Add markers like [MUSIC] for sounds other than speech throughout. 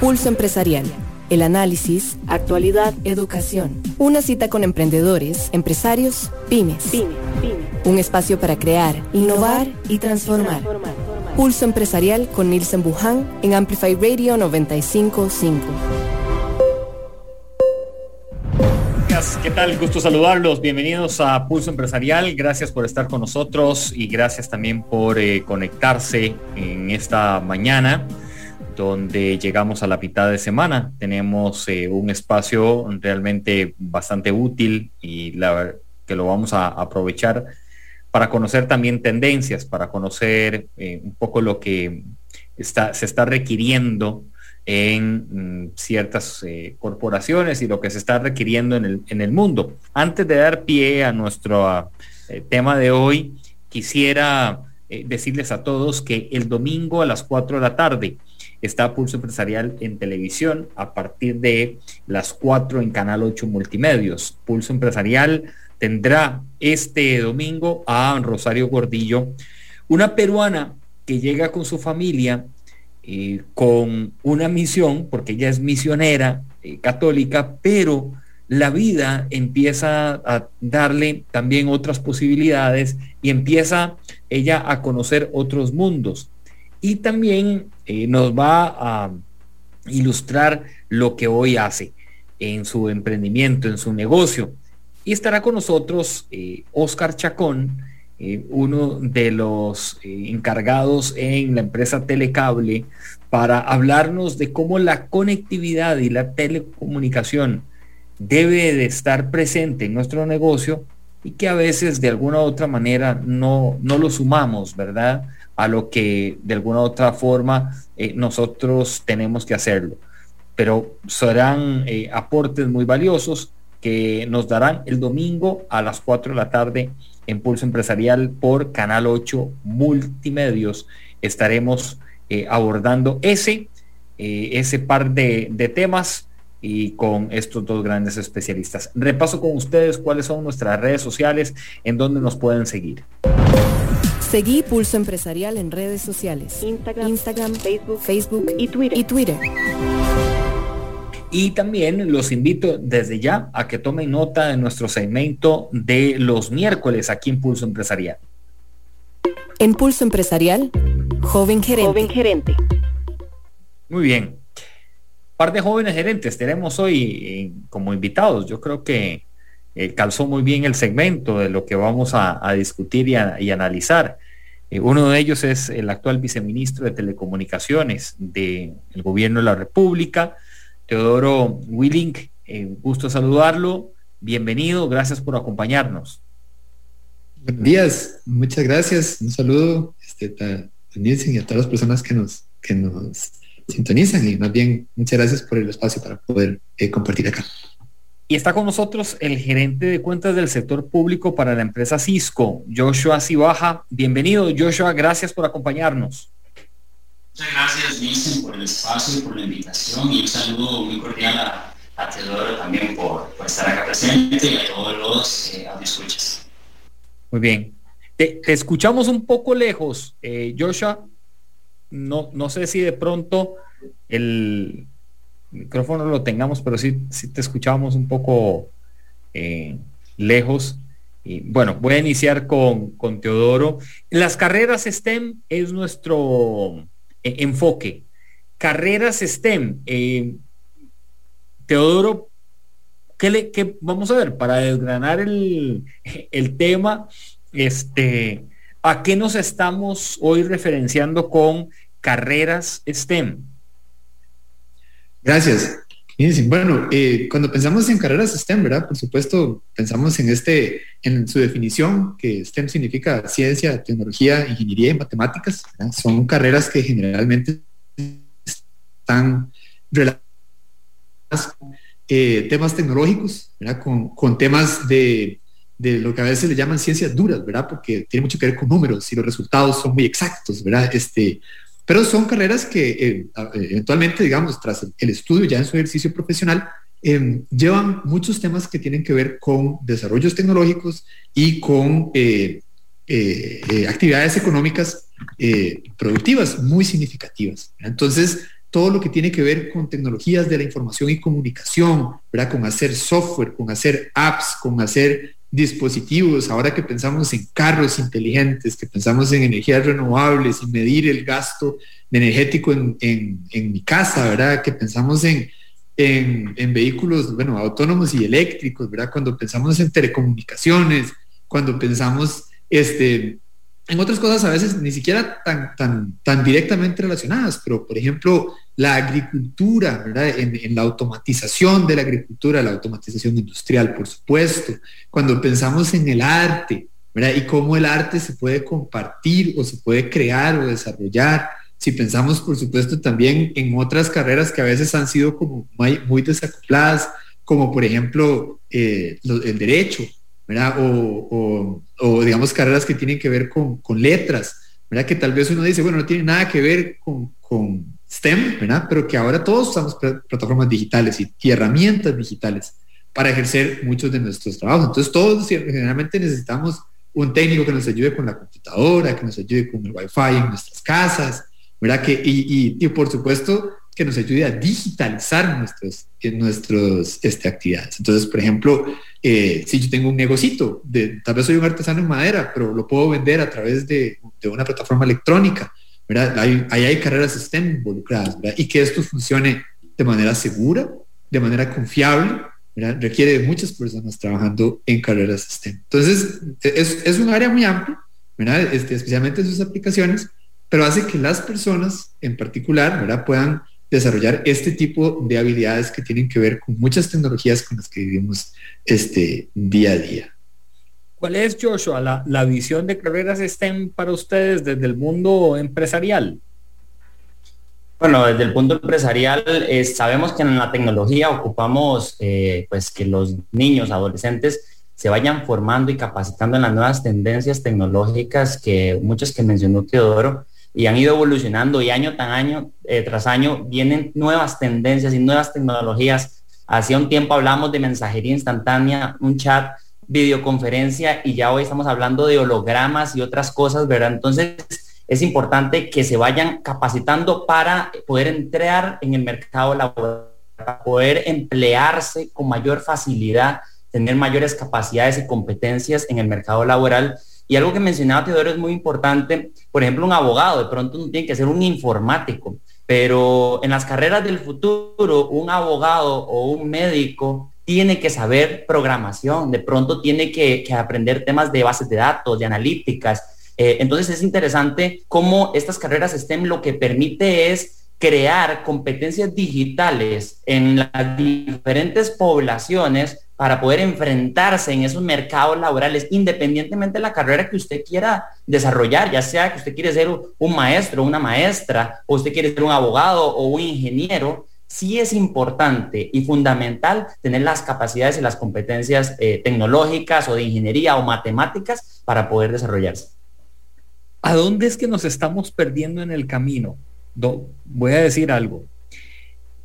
Pulso Empresarial. El análisis, actualidad, educación. Una cita con emprendedores, empresarios, pymes. Un espacio para crear, innovar y transformar. Pulso Empresarial con Nielsen Buján en Amplify Radio 955. ¿Qué tal? Gusto saludarlos. Bienvenidos a Pulso Empresarial. Gracias por estar con nosotros y gracias también por eh, conectarse en esta mañana donde llegamos a la mitad de semana. Tenemos eh, un espacio realmente bastante útil y la, que lo vamos a aprovechar para conocer también tendencias, para conocer eh, un poco lo que está, se está requiriendo en mm, ciertas eh, corporaciones y lo que se está requiriendo en el, en el mundo. Antes de dar pie a nuestro tema de hoy, quisiera decirles a todos que el domingo a las 4 de la tarde está Pulso Empresarial en televisión a partir de las 4 en Canal 8 Multimedios. Pulso Empresarial tendrá este domingo a Rosario Gordillo, una peruana que llega con su familia eh, con una misión, porque ella es misionera eh, católica, pero la vida empieza a darle también otras posibilidades y empieza ella a conocer otros mundos. Y también eh, nos va a ilustrar lo que hoy hace en su emprendimiento, en su negocio. Y estará con nosotros Oscar eh, Chacón, eh, uno de los encargados en la empresa Telecable, para hablarnos de cómo la conectividad y la telecomunicación debe de estar presente en nuestro negocio y que a veces de alguna u otra manera no, no lo sumamos, ¿verdad? A lo que de alguna u otra forma eh, nosotros tenemos que hacerlo. Pero serán eh, aportes muy valiosos que nos darán el domingo a las 4 de la tarde en Pulso Empresarial por Canal 8 Multimedios. Estaremos eh, abordando ese, ese par de, de temas y con estos dos grandes especialistas. Repaso con ustedes cuáles son nuestras redes sociales en donde nos pueden seguir. Seguí Pulso Empresarial en redes sociales. Instagram, Facebook, Facebook y Twitter. Y Twitter. Y también los invito desde ya a que tomen nota de nuestro segmento de los miércoles aquí en Pulso Empresarial. En Pulso Empresarial, joven gerente. Joven gerente. Muy bien. Par de jóvenes gerentes tenemos hoy eh, como invitados. Yo creo que eh, calzó muy bien el segmento de lo que vamos a, discutir y, analizar. Eh, uno de ellos es el actual viceministro de Telecomunicaciones del gobierno de la República, Teodoro Willink. Eh, gusto saludarlo. Bienvenido, gracias por acompañarnos. Buenos días, muchas gracias. Un saludo este, a Nielsen y a todas las personas que nos, que nos sintonizan y más bien muchas gracias por el espacio para poder compartir acá. Y está con nosotros el gerente de cuentas del sector público para la empresa Cisco, Joshua Cibaja. Bienvenido, Joshua, gracias por acompañarnos. Muchas gracias, Vincent, por el espacio, y por la invitación y un saludo muy cordial a, a Teodoro también por, estar acá presente y a todos los eh, escuchas. Muy bien. Te, escuchamos un poco lejos, eh, Joshua. No, no sé si de pronto el, micrófono lo tengamos, pero sí, sí te escuchábamos un poco eh, lejos. Y bueno, voy a iniciar con, con Teodoro. Las carreras STEM es nuestro eh, enfoque. Carreras STEM. Eh, Teodoro, ¿qué le, qué, vamos a ver, para desgranar el, el tema, este, ¿a qué nos estamos hoy referenciando con carreras STEM? Gracias. Bueno, eh, cuando pensamos en carreras STEM, ¿verdad? Por supuesto, pensamos en este, en su definición, que STEM significa ciencia, tecnología, ingeniería y matemáticas. Son carreras que generalmente están relacionadas con eh, temas tecnológicos, ¿verdad? Con, con temas de, de, lo que a veces le llaman ciencias duras, ¿verdad? Porque tiene mucho que ver con números y los resultados son muy exactos, ¿verdad? Este, pero son carreras que eh, eventualmente, digamos, tras el estudio ya en su ejercicio profesional, em, llevan muchos temas que tienen que ver con desarrollos tecnológicos y con eh, eh, actividades económicas productivas muy significativas. Entonces, todo lo que tiene que ver con tecnologías de la información y comunicación, ¿verdad? Con hacer software, con hacer apps, con hacer dispositivos, ahora que pensamos en carros inteligentes, que pensamos en energías renovables y medir el gasto energético en, en, mi casa, ¿verdad? Que pensamos en, en, en, vehículos, bueno, autónomos y eléctricos, ¿verdad? Cuando pensamos en telecomunicaciones, cuando pensamos este, en otras cosas a veces ni siquiera tan, tan, tan directamente relacionadas, pero por ejemplo, la agricultura. En, la automatización de la agricultura, la automatización industrial, por supuesto, cuando pensamos en el arte, ¿verdad? Y cómo el arte se puede compartir o se puede crear o desarrollar. Si pensamos, por supuesto, también en otras carreras que a veces han sido como muy, muy desacopladas, como por ejemplo eh, el derecho, ¿verdad? O, digamos carreras que tienen que ver con, letras, ¿verdad? Que tal vez uno dice, bueno, no tiene nada que ver con, STEM, ¿verdad? Pero que ahora todos usamos plataformas digitales y, herramientas digitales para ejercer muchos de nuestros trabajos. Entonces todos generalmente necesitamos un técnico que nos ayude con la computadora, que nos ayude con el wifi en nuestras casas, ¿verdad? Que, y, y por supuesto que nos ayude a digitalizar nuestros, nuestros este, actividades. Entonces, por ejemplo, eh, si yo tengo un negocito, de, tal vez soy un artesano en madera, pero lo puedo vender a través de, de una plataforma electrónica, ¿verdad? Ahí hay, carreras STEM involucradas, ¿verdad? Y que esto funcione de manera segura, de manera confiable. Requiere de muchas personas trabajando en carreras STEM. Entonces, es, es un área muy amplia, ¿verdad? Este, especialmente sus aplicaciones, pero hace que las personas en particular, ¿verdad? Puedan desarrollar este tipo de habilidades que tienen que ver con muchas tecnologías con las que vivimos este día a día. ¿Cuál es, Joshua, la, la visión de carreras STEM para ustedes desde el mundo empresarial? Bueno, desde el punto empresarial, eh, sabemos que en la tecnología ocupamos eh, pues que los niños, adolescentes, se vayan formando y capacitando en las nuevas tendencias tecnológicas que muchas que mencionó Teodoro, y han ido evolucionando y año tras año, eh, tras año vienen nuevas tendencias y nuevas tecnologías. Hacía un tiempo hablamos de mensajería instantánea, un chat, videoconferencia y ya hoy estamos hablando de hologramas y otras cosas, ¿verdad? Entonces es importante que se vayan capacitando para poder entrar en el mercado laboral, para poder emplearse con mayor facilidad, tener mayores capacidades y competencias en el mercado laboral y algo que mencionaba Teodoro es muy importante, por ejemplo, un abogado, de pronto no tiene que ser un informático, pero en las carreras del futuro, un abogado o un médico tiene que saber programación, de pronto tiene que, aprender temas de bases de datos, de analíticas. Eh, entonces es interesante cómo estas carreras STEM lo que permite es crear competencias digitales en las diferentes poblaciones para poder enfrentarse en esos mercados laborales, independientemente de la carrera que usted quiera desarrollar, ya sea que usted quiere ser un maestro, una maestra, o usted quiere ser un abogado o un ingeniero, sí es importante y fundamental tener las capacidades y las competencias eh, tecnológicas o de ingeniería o matemáticas para poder desarrollarse. ¿A dónde es que nos estamos perdiendo en el camino? voy a decir algo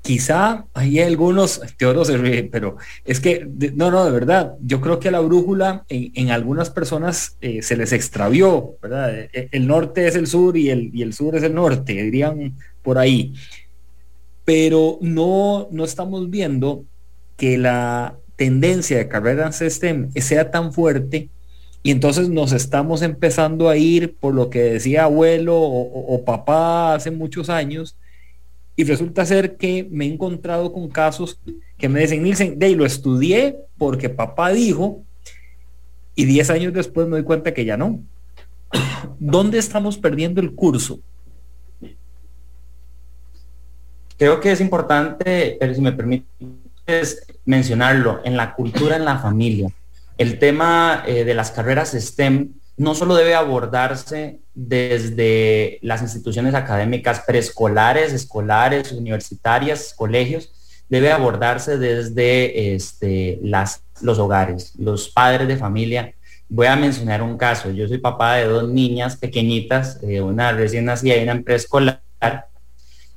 quizá hay algunos, Teodoro se pero es que, no, no, de verdad, yo creo que la brújula en, algunas personas eh, se les extravió, ¿verdad? E, e, el norte es el sur y el, y el sur es el norte, dirían por ahí. Pero no, no estamos viendo que la tendencia de carreras STEM sea tan fuerte y entonces nos estamos empezando a ir por lo que decía abuelo o papá hace muchos años, y resulta ser que me he encontrado con casos que me dicen, Nielsen, de lo estudié porque papá dijo, y 10 años después me doy cuenta que ya no. [COUGHS] ¿Dónde estamos perdiendo el curso? Creo que es importante, pero si me permites mencionarlo, en la cultura, en la familia. El tema eh, de las carreras STEM no solo debe abordarse desde las instituciones académicas preescolares, escolares, universitarias, colegios, debe abordarse desde este, las, los hogares, los padres de familia. Voy a mencionar un caso. Yo soy papá de dos niñas pequeñitas, eh, una recién nacida y una en preescolar,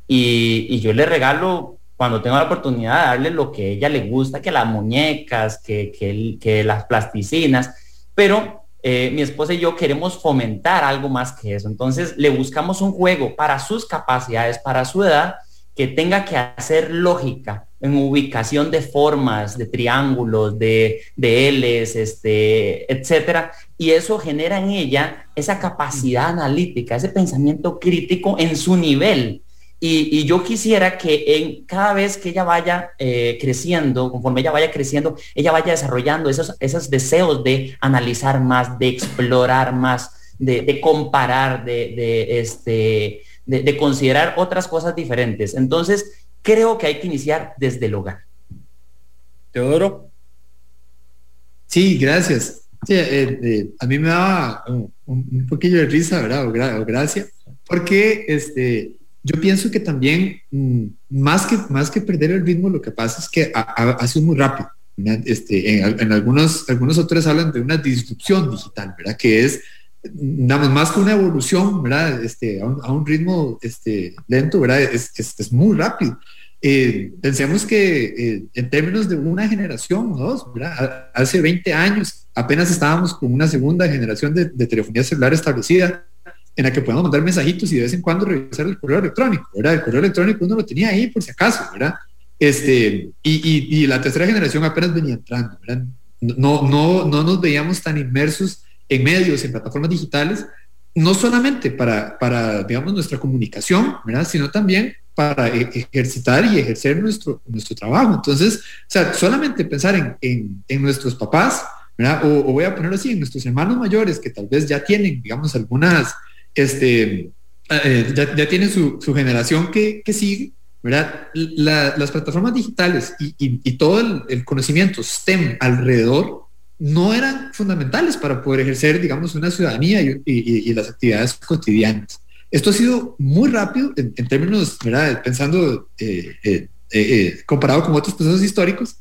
y, yo le regalo cuando tengo la oportunidad de darle lo que ella le gusta, que las muñecas, que, que, que las plasticinas, pero eh, mi esposa y yo queremos fomentar algo más que eso. Entonces le buscamos un juego para sus capacidades, para su edad, que tenga que hacer lógica en ubicación de formas, de triángulos, de, de Ls, este, etcétera, y eso genera en ella esa capacidad analítica, ese pensamiento crítico en su nivel. Y, yo quisiera que en cada vez que ella vaya eh, creciendo, conforme ella vaya creciendo, ella vaya desarrollando esos, esos deseos de analizar más, de explorar más, de, comparar, de, este, de, considerar otras cosas diferentes. Entonces, creo que hay que iniciar desde el hogar. Teodoro. Sí, gracias. Eh, eh, a mí me daba un, poquillo de risa, ¿verdad? O, gracia, porque este, yo pienso que también, mm, más, que, más que perder el ritmo, lo que pasa es que ha, sido muy rápido. Este, en, algunos, algunos autores hablan de una disrupción digital, ¿verdad? Que es, damos más que una evolución, ¿verdad? Este, a, un, ritmo este, lento. Es, muy rápido. Eh, pensemos que eh, en términos de una generación, dos, ¿verdad? Hace 20 años apenas estábamos con una segunda generación de telefonía celular establecida en la que podemos mandar mensajitos y de vez en cuando revisar el correo electrónico, ¿verdad? El correo electrónico uno lo tenía ahí por si acaso, ¿verdad? Este, y, y, la tercera generación apenas venía entrando, ¿verdad? No, no, no nos veíamos tan inmersos en medios, en plataformas digitales, no solamente para, para digamos, nuestra comunicación, ¿verdad? Sino también para e, ejercitar y ejercer nuestro, nuestro trabajo. Entonces, o sea, solamente pensar en, en, nuestros papás, ¿verdad? O, o, voy a ponerlo así, en nuestros hermanos mayores que tal vez ya tienen, digamos, algunas este, eh, ya, tiene su, generación que, sigue, ¿verdad? las plataformas digitales y, todo el, conocimiento STEM alrededor no eran fundamentales para poder ejercer, digamos, una ciudadanía y, las actividades cotidianas. Esto ha sido muy rápido en, términos, ¿verdad? Pensando, eh, eh, comparado con otros procesos históricos.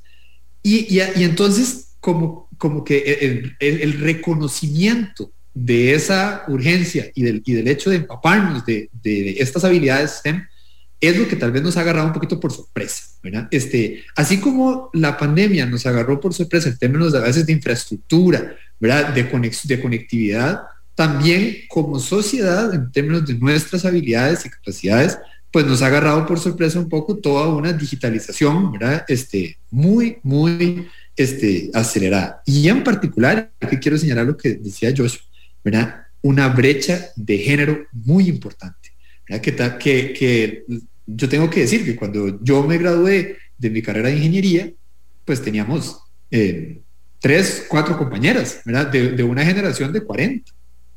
Y, entonces, como, como que el reconocimiento de esa urgencia y del, y del hecho de empaparnos de, de, estas habilidades es lo que tal vez nos ha agarrado un poquito por sorpresa. Este, así como la pandemia nos agarró por sorpresa en términos de a veces de infraestructura, ¿verdad? De, de conectividad, también como sociedad, en términos de nuestras habilidades y capacidades, pues nos ha agarrado por sorpresa un poco toda una digitalización, ¿verdad? Este, muy, muy este, acelerada. Y en particular, aquí quiero señalar lo que decía Joshua, ¿verdad? Una brecha de género muy importante. ¿verdad? Que, que, yo tengo que decir que cuando yo me gradué de mi carrera de ingeniería, pues teníamos eh, tres, cuatro compañeras, ¿verdad? De, una generación de 40.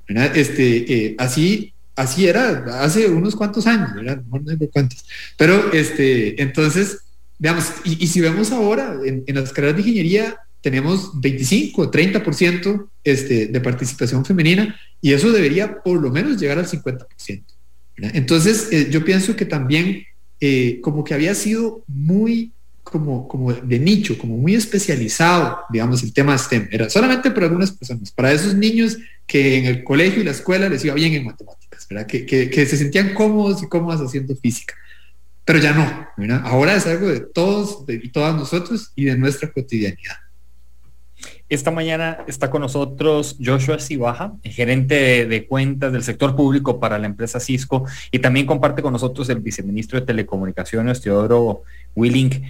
¿verdad? Este, eh, así, así era hace unos cuantos años, ¿verdad? No, no cuántos. Pero este, entonces, veamos, y, si vemos ahora en, en, las carreras de ingeniería, tenemos 25, 30% este, de participación femenina y eso debería por lo menos llegar al 50%. Entonces, eh, yo pienso que también eh, como que había sido muy como, como de nicho, como muy especializado, digamos, el tema STEM. Era solamente para algunas personas, para esos niños que en el colegio y la escuela les iba bien en matemáticas, ¿verdad? Que, que, se sentían cómodos y cómodas haciendo física. Pero ya no, ¿verdad? Ahora es algo de todos y todas nosotros y de nuestra cotidianidad. Esta mañana está con nosotros Joshua Sibaja, gerente de, cuentas del sector público para la empresa Cisco, y también comparte con nosotros el viceministro de Telecomunicaciones, Teodoro Willing,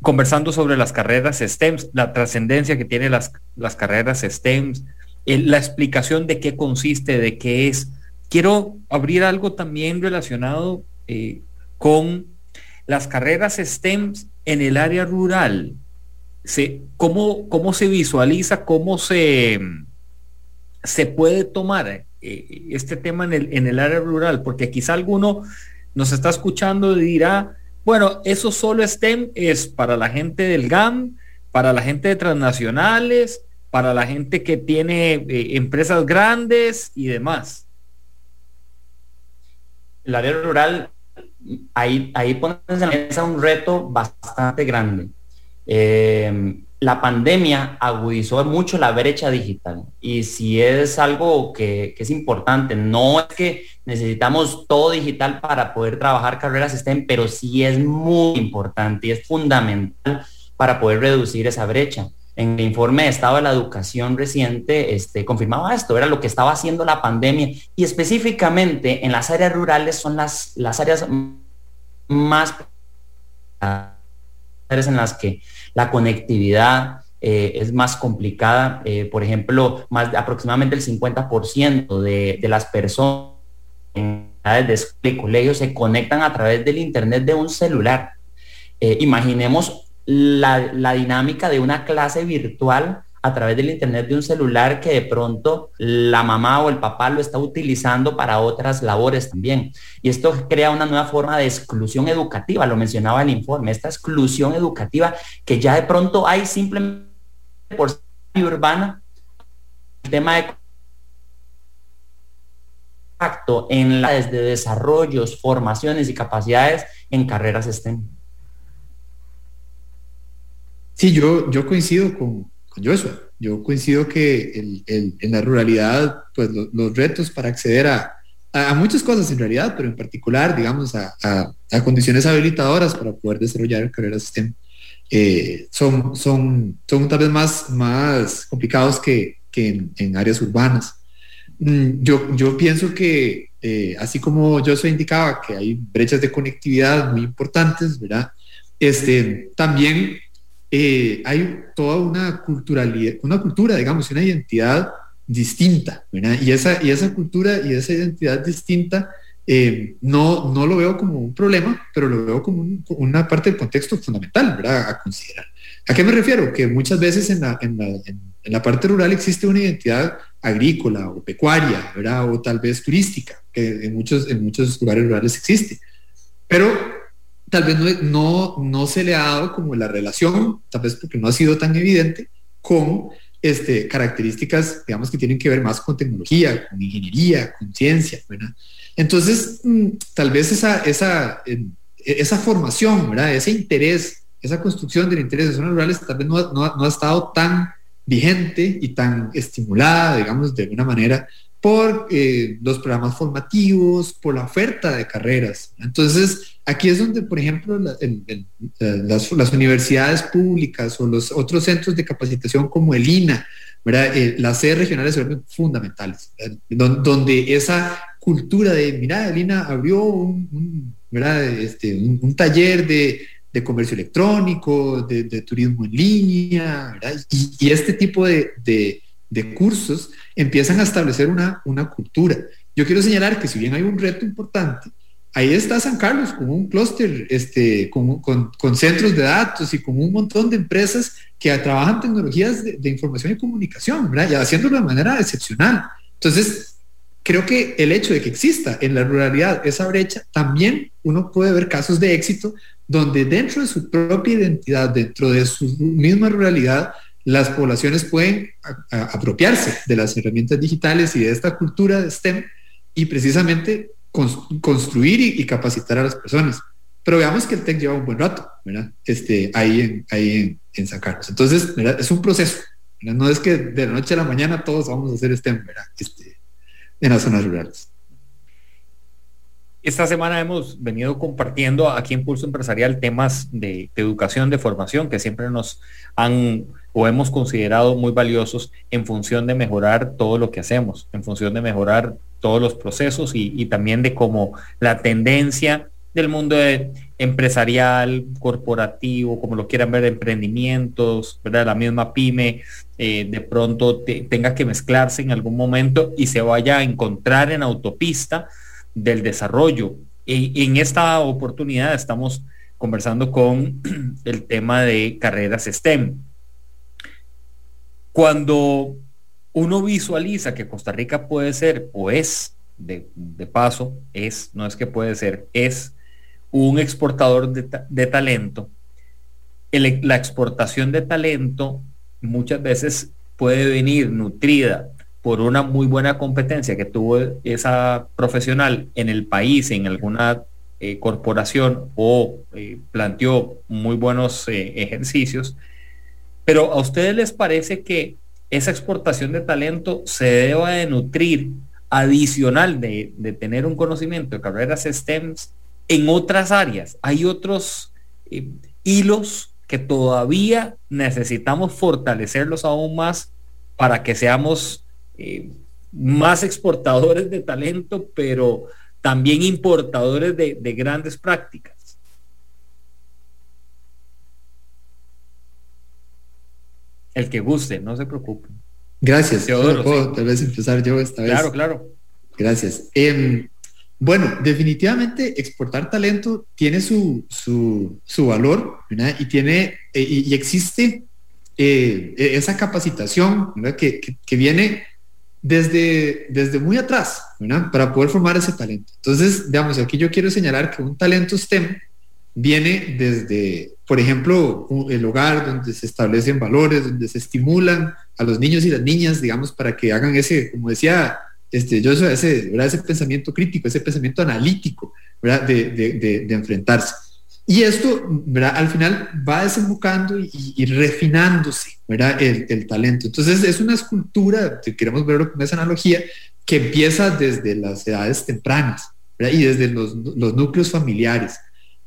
conversando sobre las carreras STEM, la trascendencia que tienen las, las carreras STEM, la explicación de qué consiste, de qué es. Quiero abrir algo también relacionado eh, con las carreras STEM en el área rural cómo, cómo se visualiza, cómo se, se puede tomar eh, este tema en el, en el área rural, porque quizá alguno nos está escuchando y dirá, bueno, eso solo STEM es para la gente del GAM, para la gente de transnacionales, para la gente que tiene eh, empresas grandes y demás. El área rural, ahí, ahí pones en la mesa un reto bastante grande. Eh, la pandemia agudizó mucho la brecha digital y si es algo que, es importante, no es que necesitamos todo digital para poder trabajar carreras STEM, pero sí es muy importante y es fundamental para poder reducir esa brecha. En el informe de Estado de la Educación reciente este, confirmaba esto, era lo que estaba haciendo la pandemia y específicamente en las áreas rurales son las, las áreas más en las que la conectividad eh, es más complicada. Eh, por ejemplo, más aproximadamente el 50% de, de, las personas en edades de colegio se conectan a través del Internet de un celular. Eh, imaginemos la, la dinámica de una clase virtual a través del internet de un celular que de pronto la mamá o el papá lo está utilizando para otras labores también. Y esto crea una nueva forma de exclusión educativa, lo mencionaba el informe, esta exclusión educativa que ya de pronto hay simplemente por ser urbana, el tema de impacto en las de desarrollos, formaciones y capacidades en carreras STEM. Sí, yo, yo coincido con, eso, yo coincido que en la ruralidad, pues los retos para acceder a, muchas cosas en realidad, pero en particular, digamos, a, condiciones habilitadoras para poder desarrollar carreras STEM, eh, son, son, son tal vez más, más complicados que, en, áreas urbanas. Mm, yo, yo pienso que, eh, así como yo se indicaba que hay brechas de conectividad muy importantes, ¿verdad? Este, también eh, hay toda una culturalidad, una cultura, digamos, una identidad distinta, Y esa, y esa cultura y esa identidad distinta eh, no, no lo veo como un problema, pero lo veo como una parte del contexto fundamental. A considerar. ¿A qué me refiero? Que muchas veces en la, en la, en, la parte rural existe una identidad agrícola o pecuaria. O tal vez turística, que en muchos, en muchos lugares rurales existe. Pero tal vez no, no, se le ha dado como la relación, tal vez porque no ha sido tan evidente, con este, características, digamos, que tienen que ver más con tecnología, con ingeniería, con ciencia. Entonces, mm, tal vez esa, esa, esa formación. Ese interés, esa construcción del interés de zonas rurales tal vez no, no, no ha estado tan vigente y tan estimulada, digamos, de alguna manera por eh, los programas formativos, por la oferta de carreras. Entonces, aquí es donde, por ejemplo, las, universidades públicas o los otros centros de capacitación como el INA, eh, las sedes regionales son fundamentales, donde, esa cultura de, mira, el INA abrió un, este, taller de, comercio electrónico, de, turismo en línea, y, este tipo de cursos empiezan a establecer una, una cultura. Yo quiero señalar que si bien hay un reto importante, ahí está San Carlos con un clúster, este, con, con, centros de datos y con un montón de empresas que trabajan tecnologías de, información y comunicación, ¿verdad? Y haciéndolo de manera excepcional. Entonces, creo que el hecho de que exista en la ruralidad esa brecha, también uno puede ver casos de éxito donde dentro de su propia identidad, dentro de su misma ruralidad, las poblaciones pueden apropiarse de las herramientas digitales y de esta cultura de STEM y precisamente construir y, capacitar a las personas. Pero veamos que el TEC lleva un buen rato, ¿verdad? Este, ahí en, ahí en, San Carlos. Entonces, es un proceso. No es que de la noche a la mañana todos vamos a hacer STEM. Este, en las zonas rurales. Esta semana hemos venido compartiendo aquí en Pulso Empresarial temas de educación, de formación, que siempre nos han o hemos considerado muy valiosos en función de mejorar todo lo que hacemos, en función de mejorar todos los procesos y, también de cómo la tendencia del mundo empresarial, corporativo, como lo quieran ver, emprendimientos, ¿verdad? La misma pyme, eh, de pronto tenga que mezclarse en algún momento y se vaya a encontrar en autopista del desarrollo. Y en esta oportunidad estamos conversando con [CLEARS THROAT] el tema de carreras STEM. Cuando uno visualiza que Costa Rica puede ser o es, de, paso, es, no es que puede ser, es un exportador de, talento, la exportación de talento muchas veces puede venir nutrida por una muy buena competencia que tuvo esa profesional en el país, en alguna eh, corporación o eh, planteó muy buenos eh, ejercicios, pero ¿a ustedes les parece que esa exportación de talento se deba de nutrir adicional de, tener un conocimiento de carreras STEMs en otras áreas? Hay otros eh, hilos que todavía necesitamos fortalecerlos aún más para que seamos eh, más exportadores de talento, pero también importadores de grandes prácticas. El que guste, no se preocupe. Gracias. Teodoro, puedo tal vez empezar yo esta vez. Claro, claro. Gracias. Em, bueno, definitivamente exportar talento tiene su, su, valor y tiene eh, y, existe eh, e, esa capacitación que, que, viene desde, desde muy atrás para poder formar ese talento. Entonces, digamos, aquí yo quiero señalar que un talento STEM viene desde, por ejemplo, el hogar donde se establecen valores, donde se estimulan a los niños y las niñas, digamos, para que hagan ese, como decía este, yo ese, ese pensamiento crítico, ese pensamiento analítico ¿verdad? De, de, de, enfrentarse. Y esto ¿verdad? al final va desembocando y, refinándose ¿verdad? El, el, talento. Entonces es una escultura, si queremos verlo con esa analogía, que empieza desde las edades tempranas y desde los, los núcleos familiares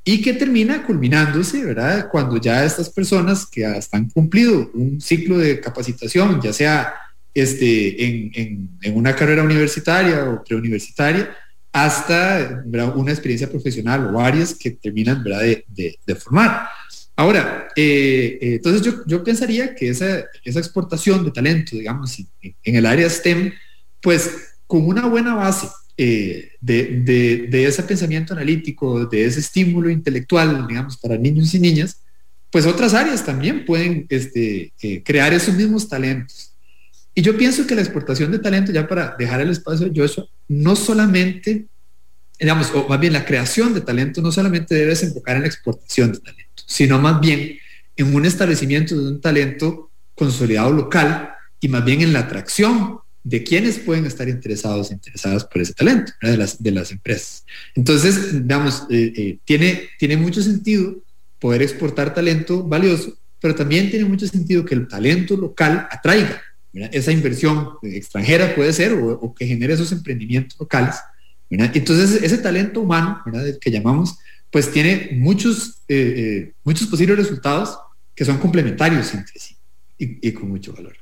y que termina culminándose, ¿verdad? Cuando ya estas personas que han cumplido un ciclo de capacitación, ya sea este, en, una carrera universitaria o preuniversitaria, hasta una experiencia profesional o varias que terminan De, formar. Ahora, eh, eh, entonces yo, yo, pensaría que esa, esa, exportación de talento, digamos, en, el área STEM, pues con una buena base eh, de, de, ese pensamiento analítico, de ese estímulo intelectual, digamos, para niños y niñas, pues otras áreas también pueden este, crear esos mismos talentos. Y yo pienso que la exportación de talento, ya para dejar el espacio a Joshua, no solamente, digamos, o más bien la creación de talento, no solamente debe desembocar en la exportación de talento, sino más bien en un establecimiento de un talento consolidado local y más bien en la atracción de quienes pueden estar interesados e interesadas por ese talento, de las, de las empresas. Entonces, digamos, eh, eh, tiene, tiene mucho sentido poder exportar talento valioso, pero también tiene mucho sentido que el talento local atraiga esa inversión extranjera puede ser o, que genere esos emprendimientos locales. Entonces ese talento humano que llamamos, pues tiene muchos, eh, muchos posibles resultados que son complementarios entre sí y, con mucho valor.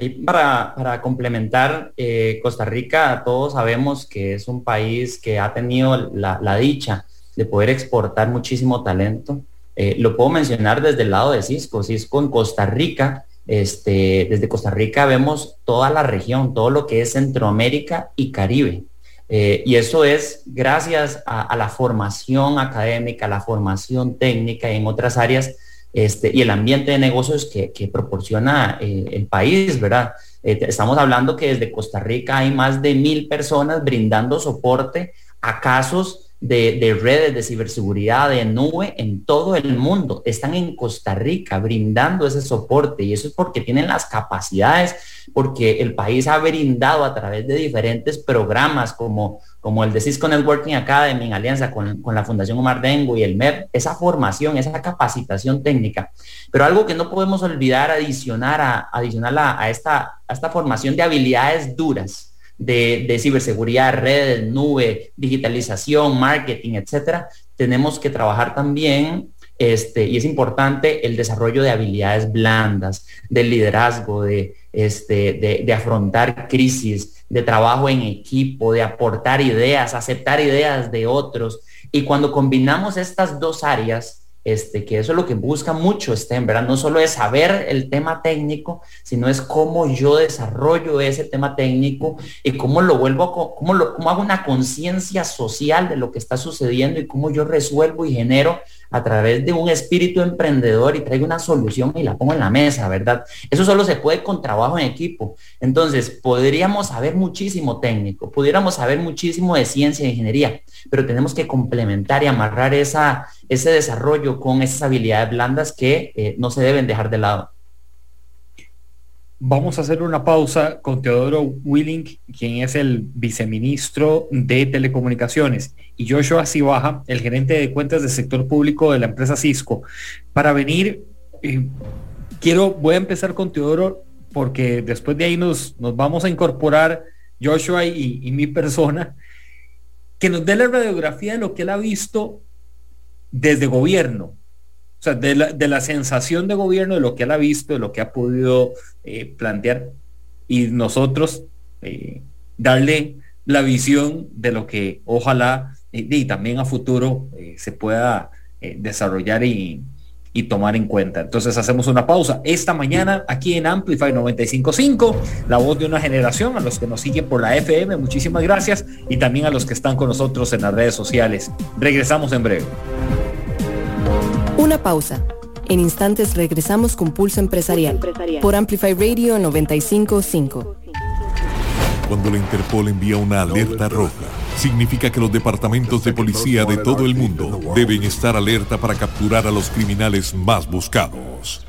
Y para, complementar, eh, Costa Rica, todos sabemos que es un país que ha tenido la, dicha de poder exportar muchísimo talento eh, lo puedo mencionar desde el lado de Cisco. Cisco en Costa Rica, este, desde Costa Rica vemos toda la región, todo lo que es Centroamérica y Caribe. Eh, y eso es gracias a, la formación académica, la formación técnica en otras áreas este, y el ambiente de negocios que, proporciona eh, el país, ¿verdad? estamos hablando que desde Costa Rica hay más de mil personas brindando soporte a casos de, redes de ciberseguridad, de nube en todo el mundo. Están en Costa Rica brindando ese soporte y eso es porque tienen las capacidades, porque el país ha brindado a través de diferentes programas como, como el de Cisco Networking Academy en alianza con, la Fundación Omar Dengo y el MEP, esa formación, esa capacitación técnica. Pero algo que no podemos olvidar adicionar a, adicional a, esta, a esta formación de habilidades duras de, ciberseguridad, redes, nube, digitalización, marketing, etcétera, tenemos que trabajar también este, y es importante el desarrollo de habilidades blandas, del liderazgo, de, este, de, de, afrontar crisis, de trabajo en equipo, de aportar ideas, aceptar ideas de otros. Y cuando combinamos estas dos áreas, este, que eso es lo que busca mucho STEM, ¿verdad? No solo es saber el tema técnico, sino es cómo yo desarrollo ese tema técnico y cómo lo vuelvo, cómo, lo, cómo hago una conciencia social de lo que está sucediendo y cómo yo resuelvo y genero a través de un espíritu emprendedor y traigo una solución y la pongo en la mesa, ¿verdad? Eso solo se puede con trabajo en equipo. Entonces, podríamos saber muchísimo técnico, pudiéramos saber muchísimo de ciencia e ingeniería, pero tenemos que complementar y amarrar esa, ese desarrollo con esas habilidades blandas que eh, no se deben dejar de lado. Vamos a hacer una pausa con Teodoro Willing, quien es el viceministro de Telecomunicaciones, y Joshua Cibaja, el gerente de cuentas del sector público de la empresa Cisco. Para venir, eh, quiero, voy a empezar con Teodoro, porque después de ahí nos, nos vamos a incorporar Joshua y, y mi persona, que nos dé la radiografía de lo que él ha visto desde gobierno, o sea, de la, sensación de gobierno, de lo que él ha visto, de lo que ha podido eh, plantear, y nosotros eh, darle la visión de lo que ojalá eh, y también a futuro se pueda desarrollar y, y tomar en cuenta. Entonces hacemos una pausa esta mañana aquí en Amplify 955, la voz de una generación, a los que nos siguen por la FM, muchísimas gracias y también a los que están con nosotros en las redes sociales. Regresamos en breve. Una pausa. En instantes regresamos con Pulso Empresarial, por Amplify Radio 955. Cuando la Interpol envía una alerta roja, significa que los departamentos de policía de todo el mundo deben estar alerta para capturar a los criminales más buscados.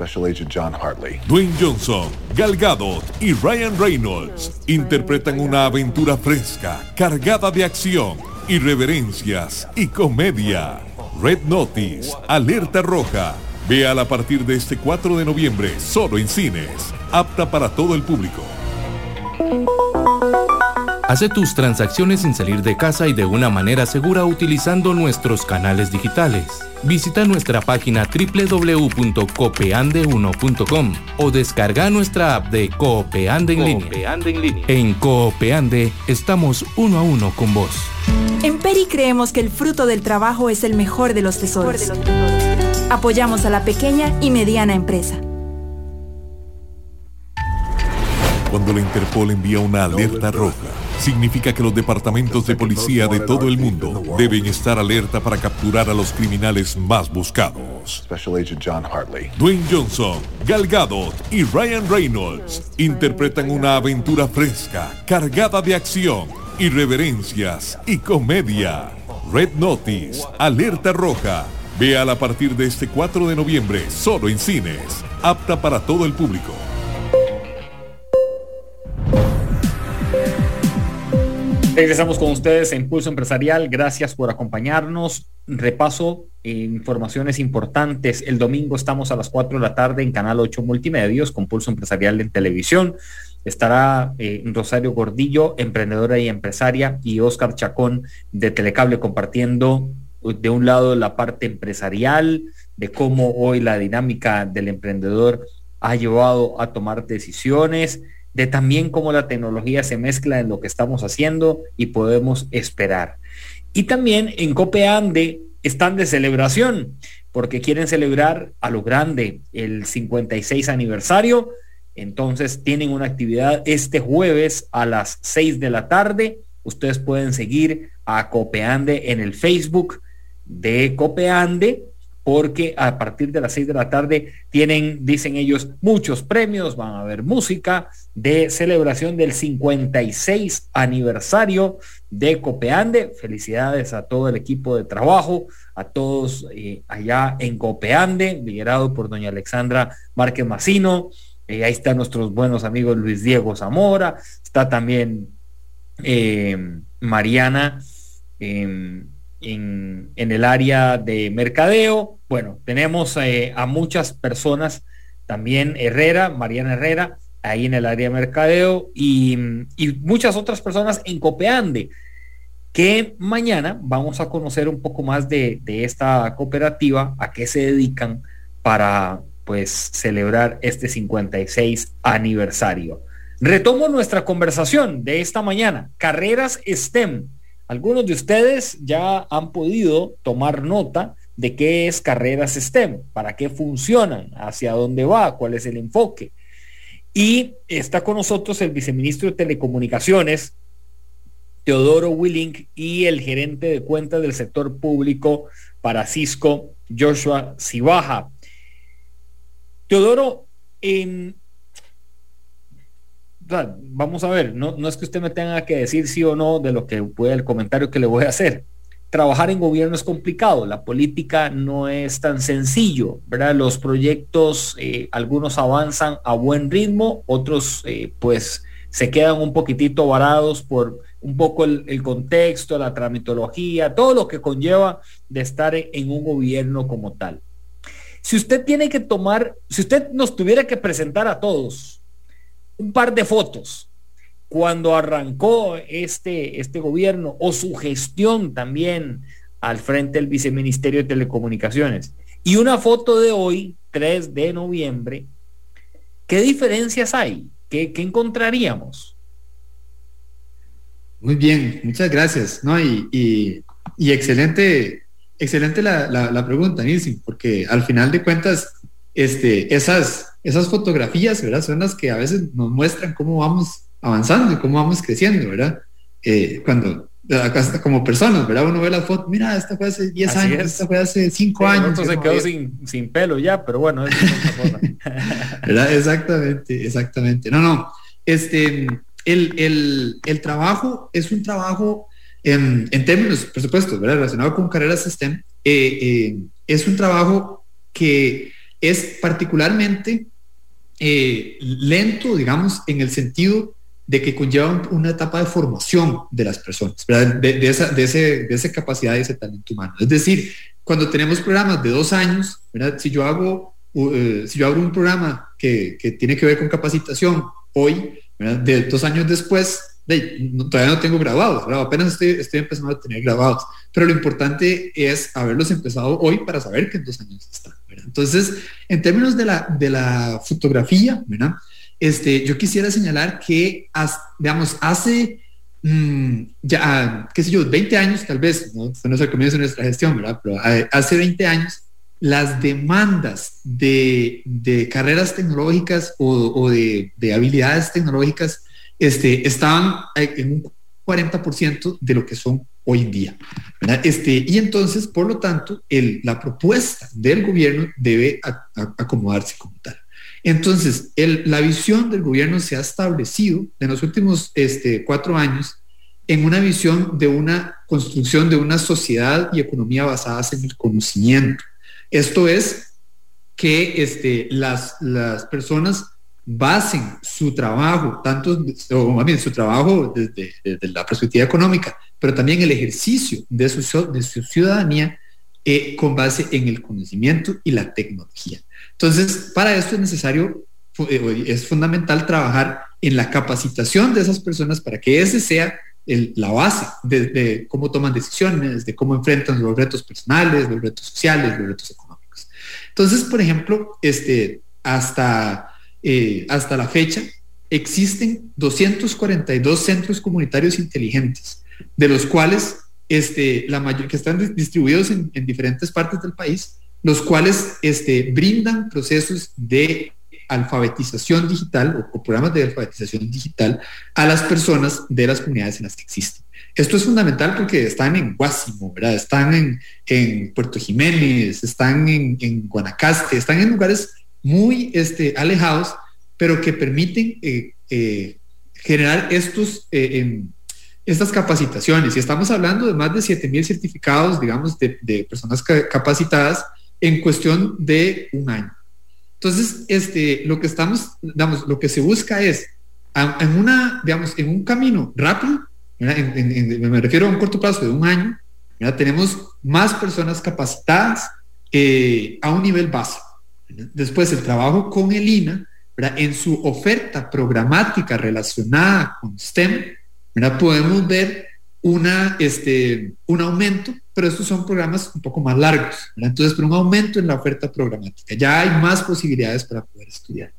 Dwayne Johnson, Gal Gadot y Ryan Reynolds interpretan una aventura fresca, cargada de acción, irreverencias y comedia. Red Notice, Alerta Roja. Véala a partir de este 4 de noviembre, solo en cines. Apta para todo el público. Hace tus transacciones sin salir de casa y de una manera segura utilizando nuestros canales digitales. Visita nuestra página www.copeande1.com o descarga nuestra app de Coopeande en, línea. en Coopeande estamos uno a uno con vos. En Peri creemos que el fruto del trabajo es el mejor de los tesoros. Apoyamos a la pequeña y mediana empresa. Cuando la Interpol envía una alerta roja, significa que los departamentos de policía de todo el mundo deben estar alerta para capturar a los criminales más buscados. Dwayne Johnson, Gal Gadot y Ryan Reynolds interpretan una aventura fresca, cargada de acción, irreverencias y comedia. Red Notice, Alerta Roja. Véala a partir de este 4 de noviembre, solo en cines. Apta para todo el público. Regresamos con ustedes en Pulso Empresarial. Gracias por acompañarnos. Repaso informaciones importantes. El domingo estamos a las 4 de la tarde en Canal 8 Multimedios con Pulso Empresarial en televisión. Estará eh, Rosario Gordillo, emprendedora y empresaria, y Oscar Chacón de Telecable compartiendo de un lado la parte empresarial, de cómo hoy la dinámica del emprendedor ha llevado a tomar decisiones de también cómo la tecnología se mezcla en lo que estamos haciendo y podemos esperar. Y también en Copeande están de celebración, porque quieren celebrar a lo grande el 56 aniversario. Entonces tienen una actividad este jueves a las 6 de la tarde. Ustedes pueden seguir a Copeande en el Facebook de Copeande porque a partir de las 6 de la tarde tienen, dicen ellos, muchos premios, van a haber música de celebración del 56 aniversario de Copeande. Felicidades a todo el equipo de trabajo, a todos eh, allá en Copeande, liderado por doña Alexandra Márquez Macino. Eh, ahí están nuestros buenos amigos Luis Diego Zamora, está también eh, Mariana. Em, en, el área de mercadeo. Bueno, tenemos eh, a muchas personas, también Herrera, Mariana Herrera, ahí en el área de mercadeo y, muchas otras personas en Copeande, que mañana vamos a conocer un poco más de, de esta cooperativa, a qué se dedican para pues celebrar este 56 aniversario. Retomo nuestra conversación de esta mañana, carreras STEM algunos de ustedes ya han podido tomar nota de qué es carreras STEM, para qué funcionan, hacia dónde va, cuál es el enfoque. Y está con nosotros el viceministro de Telecomunicaciones, Teodoro Willing, y el gerente de cuentas del sector público para Cisco, Joshua Cibaja. Teodoro, en, vamos a ver, no, no es que usted me tenga que decir sí o no de lo que puede el comentario que le voy a hacer. Trabajar en gobierno es complicado, la política no es tan sencillo, ¿verdad? Los proyectos, eh, algunos avanzan a buen ritmo, otros eh, pues se quedan un poquitito varados por un poco el, el, contexto, la tramitología, todo lo que conlleva de estar en un gobierno como tal. Si usted tiene que tomar, si usted nos tuviera que presentar a todos un par de fotos cuando arrancó este, este gobierno o su gestión también al frente del viceministerio de Telecomunicaciones. Y una foto de hoy, 3 de noviembre, ¿qué diferencias hay? ¿Qué, qué encontraríamos? Muy bien, muchas gracias. ¿no? Y, y, excelente excelente la, la, pregunta, Nilsi, porque al final de cuentas, este, esas, esas fotografías, ¿verdad? Son las que a veces nos muestran cómo vamos avanzando y cómo vamos creciendo, ¿verdad? Eh, cuando como personas, ¿verdad? Uno ve la foto, mira, esta fue hace 10 años, esta fue hace 5 años. Otro se quedó sin, sin, pelo ya, pero bueno, es [LAUGHS] ¿verdad? Exactamente, exactamente. No, no, este, el, el, el trabajo es un trabajo en, en, términos, por supuesto, ¿verdad? relacionado con carreras STEM, eh, eh, es un trabajo que es particularmente eh, lento, digamos, en el sentido de que conlleva una etapa de formación de las personas, de, esa, de, ese, de esa capacidad y ese talento humano. Es decir, cuando tenemos programas de dos años, si yo hago, uh, si yo hago un programa que, que, tiene que ver con capacitación hoy, de dos años después, todavía no tengo grabados, apenas estoy, estoy empezando a tener grabados, pero lo importante es haberlos empezado hoy para saber que en dos años están. Entonces, en términos de la, de la fotografía, ¿verdad? Este, yo quisiera señalar que, digamos, hace mm, ya, qué sé yo, 20 años tal vez, ¿no? Esto no es el comienzo de nuestra gestión, ¿verdad? Pero hace 20 años las demandas de, de carreras tecnológicas o, de, de, habilidades tecnológicas este, estaban en un 40% de lo que son hoy en día. Este, y entonces, por lo tanto, el, la propuesta del gobierno debe acomodarse como tal. Entonces, la visión del gobierno se ha establecido en los últimos este, cuatro años en una visión de una construcción de una sociedad y economía basadas en el conocimiento. Esto es que este, las, las personas basen su trabajo, tanto, o más bien su trabajo desde, la perspectiva económica, pero también el ejercicio de su, de su ciudadanía eh, con base en el conocimiento y la tecnología. Entonces, para esto es necesario, eh, es fundamental trabajar en la capacitación de esas personas para que ese sea la base de, cómo toman decisiones, de cómo enfrentan los retos personales, los retos sociales, los retos económicos. Entonces, por ejemplo, este, hasta, eh, hasta la fecha existen 242 centros comunitarios inteligentes, de los cuales este, la mayor, que están distribuidos en diferentes partes del país, los cuales este, brindan procesos de alfabetización digital o, programas de alfabetización digital a las personas de las comunidades en las que existen. Esto es fundamental porque están en Guásimo, ¿verdad? están en, Puerto Jiménez, están en, Guanacaste, están en lugares muy este, alejados, pero que permiten eh, eh, generar estos, eh, estas capacitaciones. Y estamos hablando de más de 7.000 certificados, digamos, de, personas capacitadas en cuestión de un año. Entonces, este, lo que estamos, digamos, lo que se busca es en una, digamos, en un camino rápido, me refiero a un corto plazo de un año, tenemos más personas capacitadas eh, a un nivel básico. Después, el trabajo con el INA, en su oferta programática relacionada con STEM, podemos ver una, este, un aumento, pero estos son programas un poco más largos. Entonces, pero un aumento en la oferta programática. Ya hay más posibilidades para poder estudiar.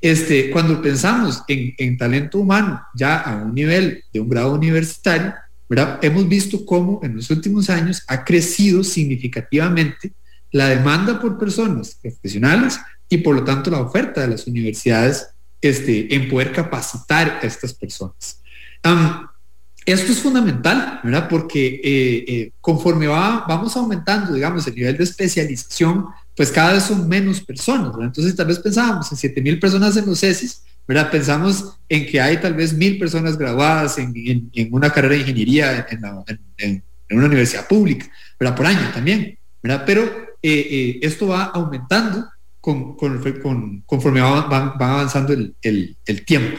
Este, cuando pensamos en, en talento humano, ya a un nivel de un grado universitario, ¿verdad? hemos visto cómo en los últimos años ha crecido significativamente la demanda por personas profesionales y por lo tanto la oferta de las universidades este, en poder capacitar a estas personas. Esto es fundamental, ¿verdad? Porque eh, eh, conforme va, vamos aumentando, digamos, el nivel de especialización, pues cada vez son menos personas, ¿verdad? Entonces tal vez pensábamos en 7 mil personas en los CESIS, ¿verdad? Pensamos en que hay tal vez mil personas graduadas en, una carrera de ingeniería en, una universidad pública, ¿verdad? Por año también, ¿verdad? Pero eh, esto va aumentando con, conforme va, avanzando el, el tiempo.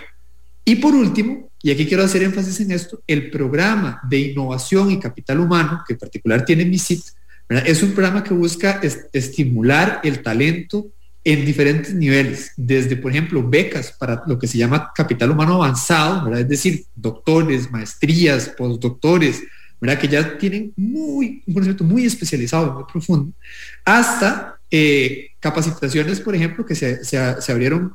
Y por último, y aquí quiero hacer énfasis en esto, el programa de innovación y capital humano, que en particular tiene MISIT, es un programa que busca estimular el talento en diferentes niveles, desde, por ejemplo, becas para lo que se llama capital humano avanzado, es decir, doctores, maestrías, postdoctores, ¿verdad? que ya tienen muy, un conocimiento muy especializado, muy profundo, hasta eh, capacitaciones, por ejemplo, que se, se abrieron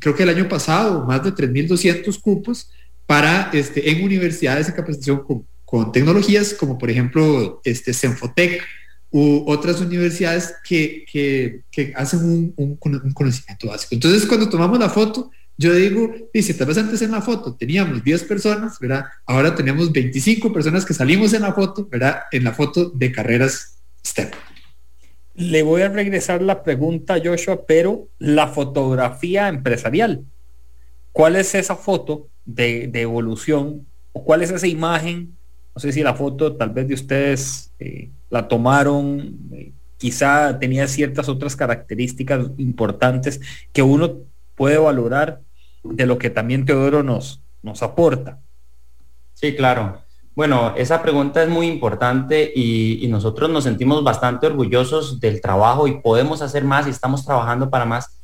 creo que el año pasado, más de 3.200 cupos para, este, en universidades de capacitación con, tecnologías como por ejemplo este, Senfotec, u otras universidades que, que, hacen un, conocimiento básico. Entonces, cuando tomamos la foto, yo digo, dice, tal vez antes en la foto teníamos 10 personas, ¿verdad? Ahora tenemos 25 personas que salimos en la foto, ¿verdad? En la foto de carreras STEM. Le voy a regresar la pregunta, Joshua, pero la fotografía empresarial. ¿Cuál es esa foto de, evolución o cuál es esa imagen? No sé si la foto tal vez de ustedes eh, la tomaron, eh, quizá tenía ciertas otras características importantes que uno puede valorar de lo que también Teodoro nos, nos aporta. Sí, claro. Bueno, esa pregunta es muy importante y, nosotros nos sentimos bastante orgullosos del trabajo y podemos hacer más y estamos trabajando para más.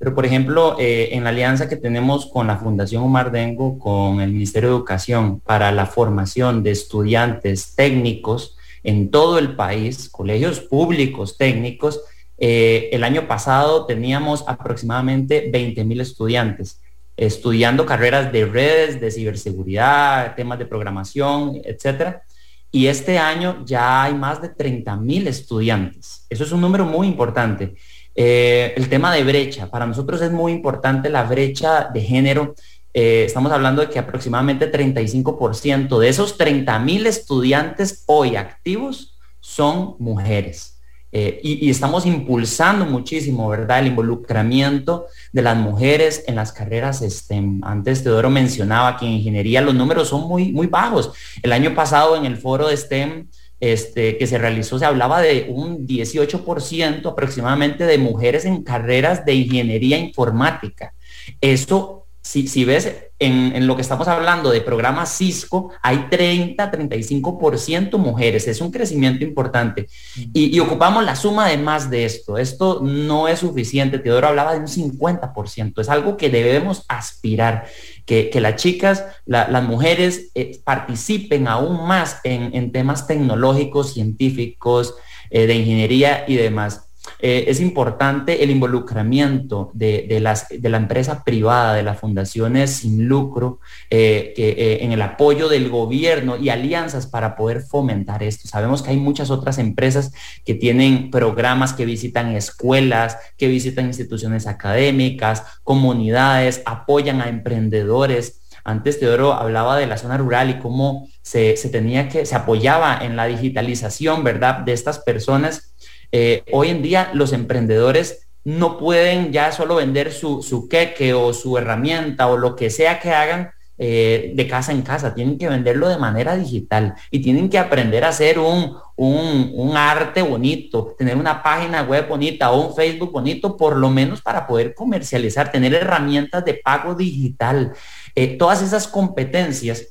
Pero, por ejemplo, eh, en la alianza que tenemos con la Fundación Omar Dengo, con el Ministerio de Educación, para la formación de estudiantes técnicos en todo el país, colegios públicos técnicos, eh, el año pasado teníamos aproximadamente 20 mil estudiantes estudiando carreras de redes, de ciberseguridad, temas de programación, etcétera. Y este año ya hay más de 30 mil estudiantes. Eso es un número muy importante. Eh, el tema de brecha, para nosotros es muy importante la brecha de género. Eh, estamos hablando de que aproximadamente 35% de esos 30 mil estudiantes hoy activos son mujeres. Eh, y, estamos impulsando muchísimo, ¿verdad? El involucramiento de las mujeres en las carreras STEM. Antes Teodoro mencionaba que en ingeniería los números son muy, muy bajos. El año pasado en el foro de STEM este, que se realizó se hablaba de un 18% aproximadamente de mujeres en carreras de ingeniería informática. Esto si, ves en, lo que estamos hablando de programas Cisco, hay 30, 35% mujeres, es un crecimiento importante. Y, ocupamos la suma de más de esto. Esto no es suficiente. Teodoro hablaba de un 50%, es algo que debemos aspirar, que, las chicas, las mujeres eh, participen aún más en, temas tecnológicos, científicos, eh, de ingeniería y demás. Eh, es importante el involucramiento de, las, de, la empresa privada, de las fundaciones sin lucro, eh, eh, en el apoyo del gobierno y alianzas para poder fomentar esto. Sabemos que hay muchas otras empresas que tienen programas que visitan escuelas, que visitan instituciones académicas, comunidades, apoyan a emprendedores. Antes Teodoro hablaba de la zona rural y cómo se, se tenía que, se apoyaba en la digitalización, ¿verdad? De estas personas eh, hoy en día los emprendedores no pueden ya solo vender su, su, queque o su herramienta o lo que sea que hagan eh, de casa en casa, tienen que venderlo de manera digital y tienen que aprender a hacer un, un, arte bonito, tener una página web bonita o un Facebook bonito, por lo menos para poder comercializar, tener herramientas de pago digital. Eh, todas esas competencias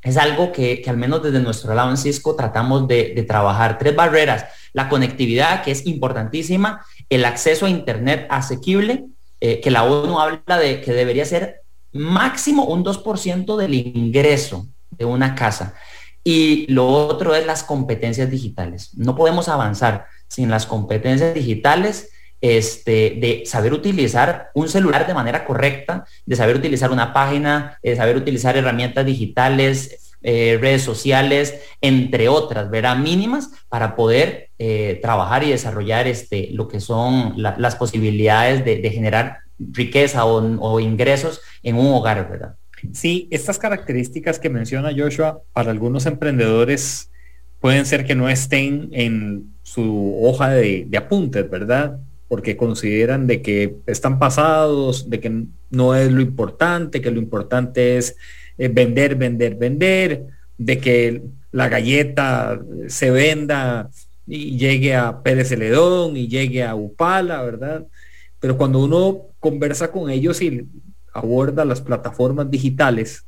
es algo que, al menos desde nuestro lado en Cisco tratamos de, de trabajar. Tres barreras la conectividad, que es importantísima, el acceso a Internet asequible, eh, que la ONU habla de que debería ser máximo un 2% del ingreso de una casa. Y lo otro es las competencias digitales. No podemos avanzar sin las competencias digitales este, de saber utilizar un celular de manera correcta, de saber utilizar una página, de saber utilizar herramientas digitales, eh, redes sociales, entre otras, ¿verdad? Mínimas para poder eh, trabajar y desarrollar este, lo que son las posibilidades de, generar riqueza o, ingresos en un hogar, ¿verdad? Sí, estas características que menciona Joshua para algunos emprendedores pueden ser que no estén en su hoja de, de apuntes, ¿verdad? Porque consideran de que están pasados, de que no es lo importante, que lo importante es vender, vender, vender, de que la galleta se venda y llegue a Pérez Celedón y llegue a Upala, ¿verdad? Pero cuando uno conversa con ellos y aborda las plataformas digitales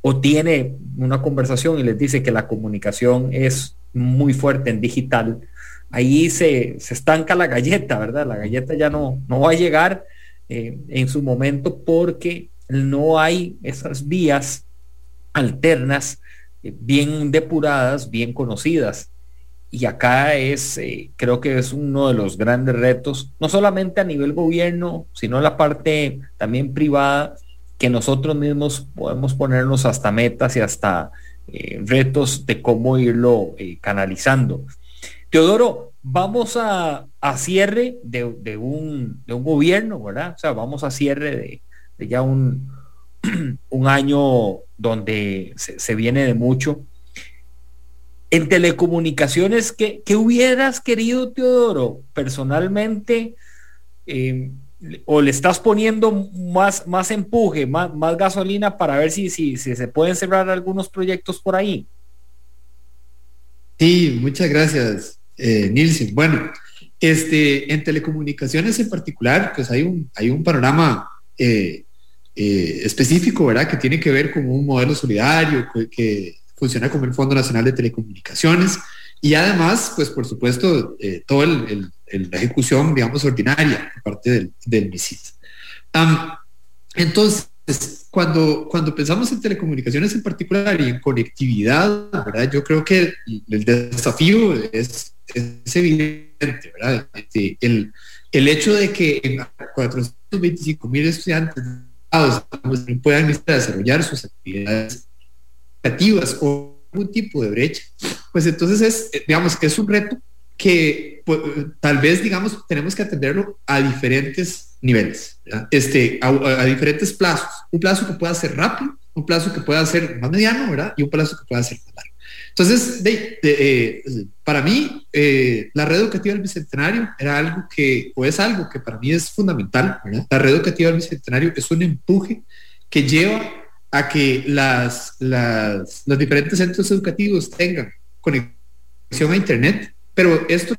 o tiene una conversación y les dice que la comunicación es muy fuerte en digital, ahí se, estanca la galleta, ¿verdad? La galleta ya no, no va a llegar eh, en su momento porque no hay esas vías alternas eh, bien depuradas, bien conocidas. Y acá es, eh, creo que es uno de los grandes retos, no solamente a nivel gobierno, sino la parte también privada, que nosotros mismos podemos ponernos hasta metas y hasta eh, retos de cómo irlo canalizando. Teodoro, vamos a, cierre de, un, gobierno, ¿verdad? O sea, vamos a cierre de, ya un, [CLEARS THROAT] un, año donde se, viene de mucho. En telecomunicaciones, ¿qué, hubieras querido, Teodoro, personalmente? Eh, o le estás poniendo más, más empuje, más, más gasolina para ver si, si, si se pueden cerrar algunos proyectos por ahí. Sí, muchas gracias, eh, Nilsen. Bueno, este, en telecomunicaciones en particular, pues hay un, hay un panorama eh, eh, específico, ¿verdad? Que tiene que ver con un modelo solidario que, funciona como el Fondo Nacional de Telecomunicaciones y además, pues por supuesto, eh, toda el, la ejecución, digamos, ordinaria parte del, del MISIT. entonces, cuando, cuando pensamos en telecomunicaciones en particular y en conectividad, ¿verdad? Yo creo que el, desafío es, evidente, ¿verdad? Este, el, el hecho de que en 425 mil estudiantes puedan desarrollar sus actividades creativas o algún tipo de brecha, pues entonces es, digamos que es un reto que pues, tal vez, digamos, tenemos que atenderlo a diferentes niveles, este, a, diferentes plazos. Un plazo que pueda ser rápido, un plazo que pueda ser más mediano, ¿verdad? Y un plazo que pueda ser más. Entonces, eh, para mí, eh, la red educativa del Bicentenario era algo que, o es algo que para mí es fundamental. La red educativa del Bicentenario es un empuje que lleva a que las, los diferentes centros educativos tengan conexión a Internet, pero esto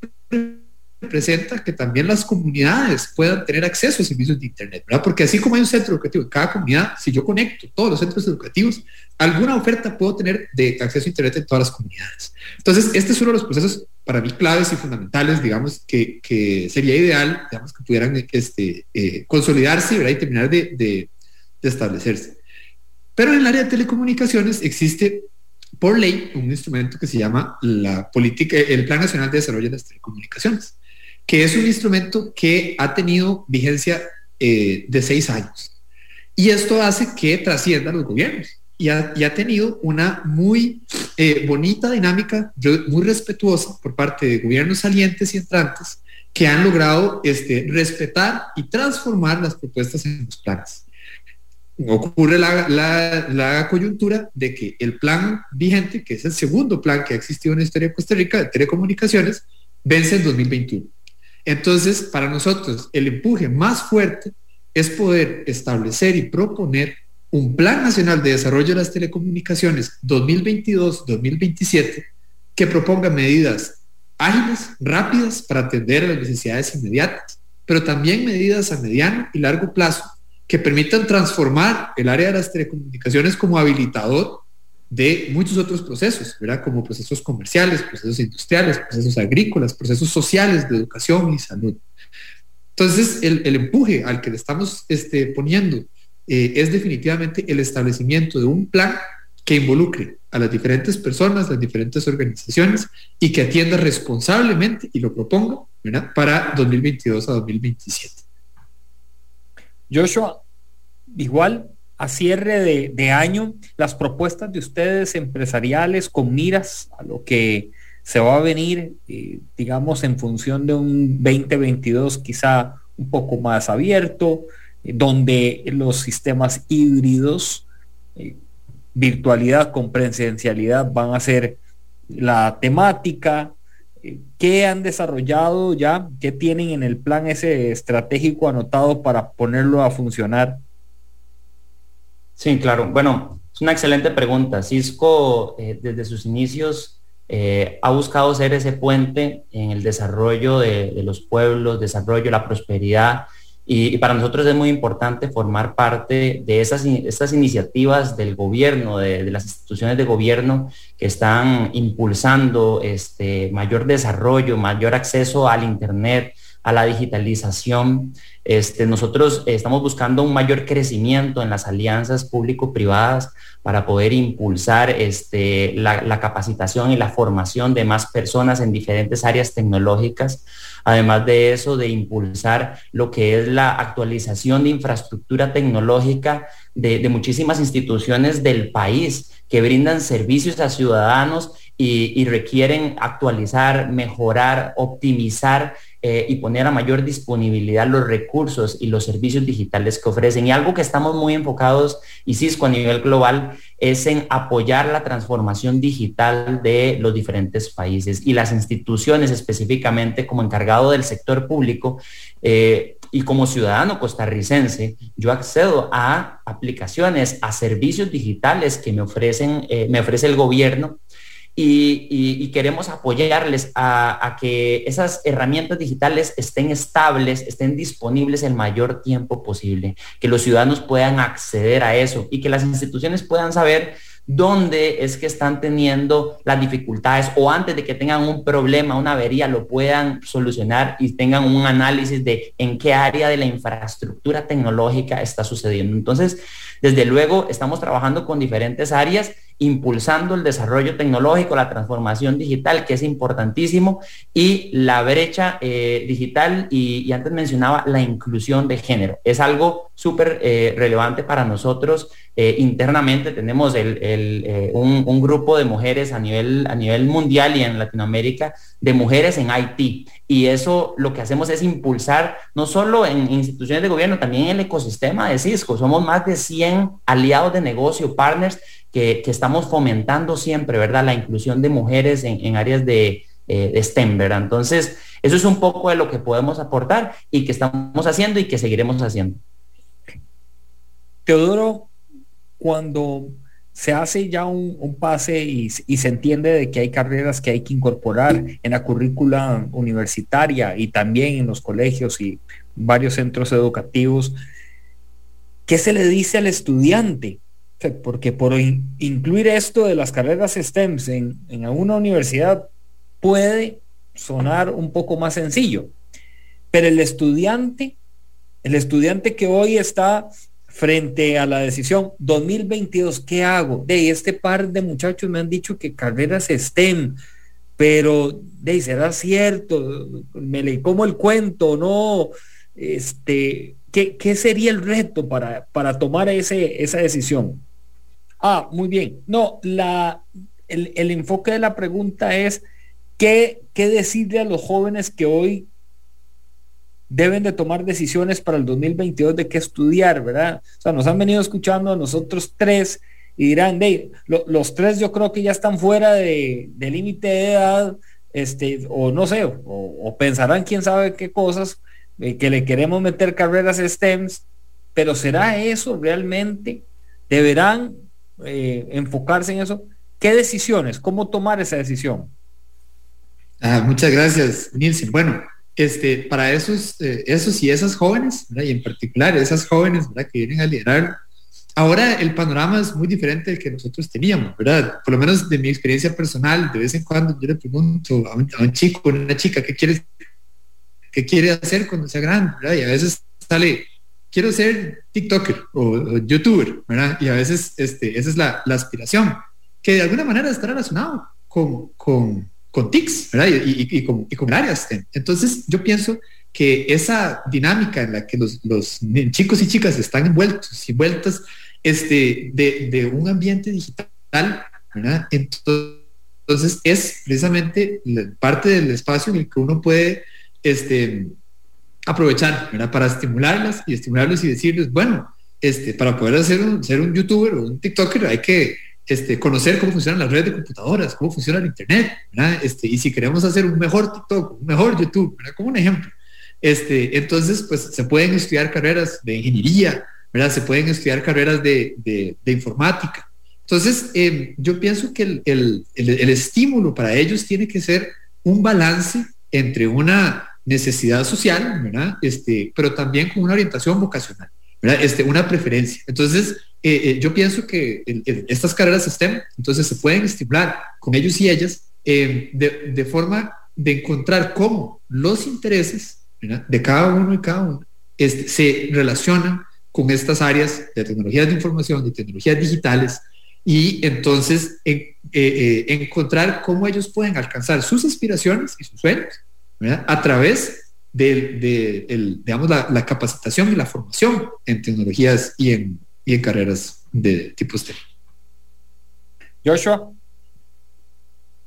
representa que también las comunidades puedan tener acceso a servicios de Internet, ¿verdad? Porque así como hay un centro educativo en cada comunidad, si yo conecto todos los centros educativos, alguna oferta puedo tener de acceso a Internet en todas las comunidades. Entonces, este es uno de los procesos para mí claves y fundamentales, digamos, que, sería ideal, digamos, que pudieran este, eh, consolidarse y terminar de, de, de establecerse. Pero en el área de telecomunicaciones existe por ley un instrumento que se llama la política, el Plan Nacional de Desarrollo de las Telecomunicaciones, que es un instrumento que ha tenido vigencia eh, de seis años. Y esto hace que trascienda los gobiernos y ha, tenido una muy eh, bonita dinámica, muy respetuosa por parte de gobiernos salientes y entrantes que han logrado este, respetar y transformar las propuestas en los planes ocurre la, coyuntura de que el plan vigente, que es el segundo plan que ha existido en la historia de Costa Rica de telecomunicaciones, vence en 2021. Entonces, para nosotros, el empuje más fuerte es poder establecer y proponer un Plan Nacional de Desarrollo de las Telecomunicaciones 2022-2027 que proponga medidas ágiles, rápidas para atender las necesidades inmediatas, pero también medidas a mediano y largo plazo que permitan transformar el área de las telecomunicaciones como habilitador de muchos otros procesos, ¿verdad? Como procesos comerciales, procesos industriales, procesos agrícolas, procesos sociales de educación y salud. Entonces, el, empuje al que le estamos este, poniendo eh, es definitivamente el establecimiento de un plan que involucre a las diferentes personas, las diferentes organizaciones y que atienda responsablemente y lo proponga para 2022 a 2027. Joshua, igual a cierre de, año, las propuestas de ustedes empresariales con miras a lo que se va a venir, eh, digamos, en función de un 2022 quizá un poco más abierto, eh, donde los sistemas híbridos, eh, virtualidad con presencialidad van a ser la temática, ¿Qué han desarrollado ya? ¿Qué tienen en el plan ese estratégico anotado para ponerlo a funcionar? Sí, claro. Bueno, es una excelente pregunta. Cisco eh, desde sus inicios eh, ha buscado ser ese puente en el desarrollo de, de los pueblos, desarrollo, la prosperidad y, para nosotros es muy importante formar parte de esas estas iniciativas del gobierno, de, las instituciones de gobierno que están impulsando este mayor desarrollo, mayor acceso al Internet, a la digitalización. Este, nosotros estamos buscando un mayor crecimiento en las alianzas público-privadas para poder impulsar este, la, capacitación y la formación de más personas en diferentes áreas tecnológicas Además de eso, de impulsar lo que es la actualización de infraestructura tecnológica de, muchísimas instituciones del país que brindan servicios a ciudadanos y, requieren actualizar, mejorar, optimizar eh, y poner a mayor disponibilidad los recursos y los servicios digitales que ofrecen. Y algo que estamos muy enfocados, y Cisco a nivel global, es en apoyar la transformación digital de los diferentes países y las instituciones específicamente como encargado del sector público. Eh, y como ciudadano costarricense, yo accedo a aplicaciones, a servicios digitales que me ofrecen, eh, me ofrece el gobierno y, queremos apoyarles a, que esas herramientas digitales estén estables, estén disponibles el mayor tiempo posible, que los ciudadanos puedan acceder a eso y que las instituciones puedan saber dónde es que están teniendo las dificultades o antes de que tengan un problema, una avería, lo puedan solucionar y tengan un análisis de en qué área de la infraestructura tecnológica está sucediendo. Entonces, desde luego, estamos trabajando con diferentes áreas impulsando el desarrollo tecnológico, la transformación digital, que es importantísimo, y la brecha eh, digital, y, antes mencionaba la inclusión de género. Es algo súper eh, relevante para nosotros. Eh, internamente tenemos un, grupo de mujeres a nivel, a nivel mundial y en Latinoamérica de mujeres en IT. Y eso lo que hacemos es impulsar no solo en instituciones de gobierno, también en el ecosistema de Cisco. Somos más de 100 aliados de negocio, partners que, estamos fomentando siempre, ¿verdad? La inclusión de mujeres en, áreas de, eh, STEM, ¿verdad? Entonces, eso es un poco de lo que podemos aportar y que estamos haciendo y que seguiremos haciendo. Teodoro, cuando se hace ya un, pase y, se entiende de que hay carreras que hay que incorporar en la currícula universitaria y también en los colegios y varios centros educativos, ¿qué se le dice al estudiante? Porque por incluir esto de las carreras STEM en, en una universidad puede sonar un poco más sencillo, pero el estudiante, el estudiante que hoy está frente a la decisión 2022, ¿qué hago? De este par de muchachos me han dicho que carreras STEM, pero de será cierto, me leí como el cuento, no, este, ¿qué, ¿qué, sería el reto para, para tomar ese, esa decisión? Ah, muy bien. No, la, el, enfoque de la pregunta es ¿qué, qué decirle a los jóvenes que hoy deben de tomar decisiones para el 2022 de qué estudiar, ¿verdad? O sea, nos han venido escuchando a nosotros tres y dirán, de, los tres yo creo que ya están fuera de, límite de edad, este, o no sé, o, pensarán quién sabe qué cosas, eh, que le queremos meter carreras STEMs, pero ¿será eso realmente? ¿Deberán eh, enfocarse en eso. ¿Qué decisiones? ¿Cómo tomar esa decisión? Ah, muchas gracias, Nielsen. Bueno, este, para esos, eh, esos y esas jóvenes, y en particular esas jóvenes que vienen a liderar, ahora el panorama es muy diferente del que nosotros teníamos, ¿verdad? Por lo menos de mi experiencia personal, de vez en cuando yo le pregunto a un, chico, a una chica, ¿qué quiere, qué quiere hacer cuando sea grande? Y a veces sale quiero ser TikToker o, YouTuber, ¿verdad? Y a veces este, esa es la, aspiración, que de alguna manera está relacionado con, con, con TICs, ¿verdad? Y, con, y áreas. Entonces, yo pienso que esa dinámica en la que los, chicos y chicas están envueltos y vueltas este, de, de un ambiente digital, ¿verdad? Entonces, es precisamente parte del espacio en el que uno puede este, aprovechar para estimularlas y estimularlos y decirles, bueno, este, para poder hacer un, ser un youtuber o un TikToker hay que este, conocer cómo funcionan las redes de computadoras, cómo funciona el Internet, Este, y si queremos hacer un mejor TikTok, un mejor YouTube, como un ejemplo. Este, entonces, pues se pueden estudiar carreras de ingeniería, ¿verdad? se pueden estudiar carreras de, de, informática. Entonces, em, yo pienso que el, el, el estímulo para ellos tiene que ser un balance entre una necesidad social, ¿verdad? Este, pero también con una orientación vocacional, ¿verdad? Este, una preferencia. Entonces, eh, eh, yo pienso que estas carreras STEM, entonces se pueden estimular con ellos y ellas eh, de, forma de encontrar cómo los intereses de cada uno y cada uno este, se relacionan con estas áreas de tecnologías de información, de tecnologías digitales, y entonces encontrar cómo ellos pueden alcanzar sus aspiraciones y sus sueños a través de, digamos, la, capacitación y la formación en tecnologías y en, y en carreras de tipo STEM. Joshua.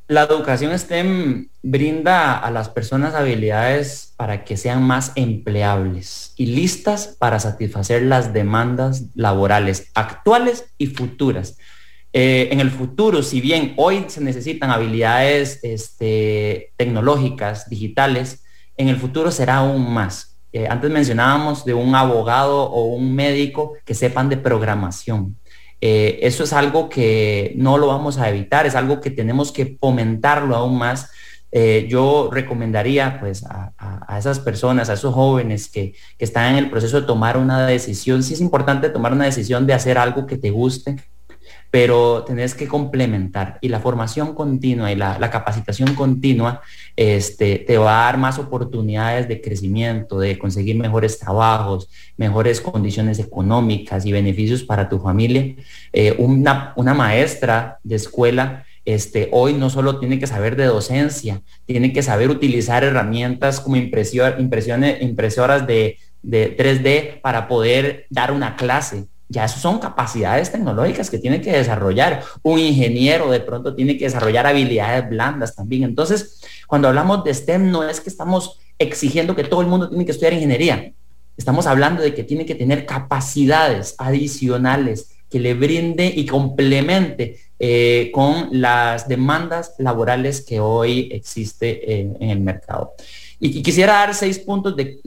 La educación STEM brinda a las personas habilidades para que sean más empleables y listas para satisfacer las demandas laborales actuales y futuras. Eh, en el futuro, si bien hoy se necesitan habilidades este, tecnológicas, digitales, en el futuro será aún más. Eh, antes mencionábamos de un abogado o un médico que sepan de programación. Eh, eso es algo que no lo vamos a evitar, es algo que tenemos que fomentarlo aún más. Yo recomendaría pues a, esas personas, a esos jóvenes que, que, están en el proceso de tomar una decisión, sí es importante tomar una decisión de hacer algo que te guste, pero tenés que complementar y la formación continua y la, capacitación continua este, te va a dar más oportunidades de crecimiento, de conseguir mejores trabajos, mejores condiciones económicas y beneficios para tu familia. Eh, una, una maestra de escuela este, hoy no solo tiene que saber de docencia, tiene que saber utilizar herramientas como impresiones, impresoras de, de 3D para poder dar una clase ya son capacidades tecnológicas que tiene que desarrollar. Un ingeniero de pronto tiene que desarrollar habilidades blandas también. Entonces, cuando hablamos de STEM, no es que estamos exigiendo que todo el mundo tiene que estudiar ingeniería. Estamos hablando de que tiene que tener capacidades adicionales que le brinde y complemente eh, con las demandas laborales que hoy existe en el mercado. Y, quisiera dar seis puntos de,